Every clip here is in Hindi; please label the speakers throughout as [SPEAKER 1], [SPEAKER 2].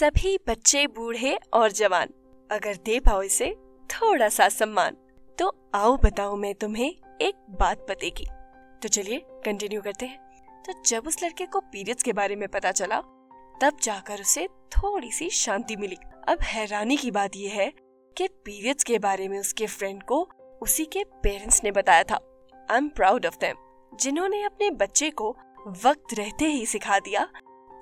[SPEAKER 1] सभी बच्चे, बूढ़े और जवान, अगर दे पाओ इसे थोड़ा सा सम्मान तो आओ बताओ मैं तुम्हें एक बात बतेगी। तो चलिए कंटिन्यू करते हैं। तो जब उस लड़के को पीरियड्स के बारे में पता चला, तब जाकर उसे थोड़ी सी शांति मिली। अब हैरानी की बात यह है कि पीरियड्स के बारे में उसके फ्रेंड को उसी के पेरेंट्स ने बताया था। I am proud of them जिन्होंने अपने बच्चे को वक्त रहते ही सिखा दिया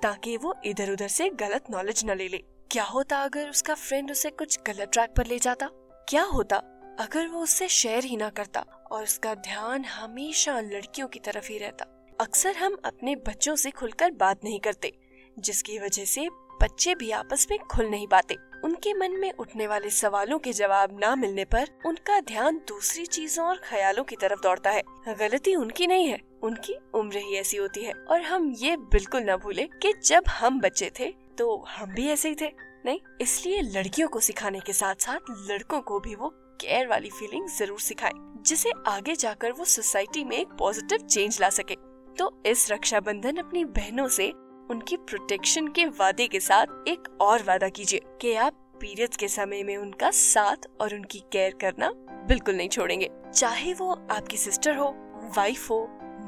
[SPEAKER 1] ताकि वो इधर उधर से गलत नॉलेज न ले ले। क्या होता अगर उसका फ्रेंड उसे कुछ गलत ट्रैक पर ले जाता? क्या होता अगर वो उससे शेयर ही ना करता और उसका ध्यान हमेशा लड़कियों की तरफ़ ही रहता? अक्सर हम अपने बच्चों से खुलकर बात नहीं करते, जिसकी वजह से बच्चे भी आपस में खुल नहीं पाते। उनके मन में उठने वाले सवालों के जवाब ना मिलने पर उनका ध्यान दूसरी चीज़ों और ख्यालों की तरफ़ दौड़ता है। गलती उनकी नहीं है, उनकी उम्र ही ऐसी होती है। और हम ये बिल्कुल न भूले कि जब हम बच्चे थे तो हम भी ऐसे ही थे, नहीं? इसलिए लड़कियों को सिखाने के साथ साथ लड़कों को भी वो केयर वाली फीलिंग ज़रूर सिखाए, जिसे आगे जाकर वो सोसाइटी में एक पॉजिटिव चेंज ला सके। तो इस रक्षाबंधन अपनी बहनों से उनकी प्रोटेक्शन के वादे के साथ एक और वादा कीजिए कि आप पीरियड्स के समय में उनका साथ और उनकी केयर करना बिल्कुल नहीं छोड़ेंगे। चाहे वो आपकी सिस्टर हो, वाइफ हो,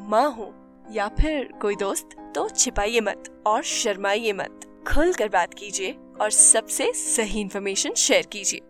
[SPEAKER 1] माँ हो, या फिर कोई दोस्त तो छिपाइए मत और शर्माइए मत। खुल कर बात कीजिए और सबसे सही इन्फॉर्मेशन शेयर कीजिए।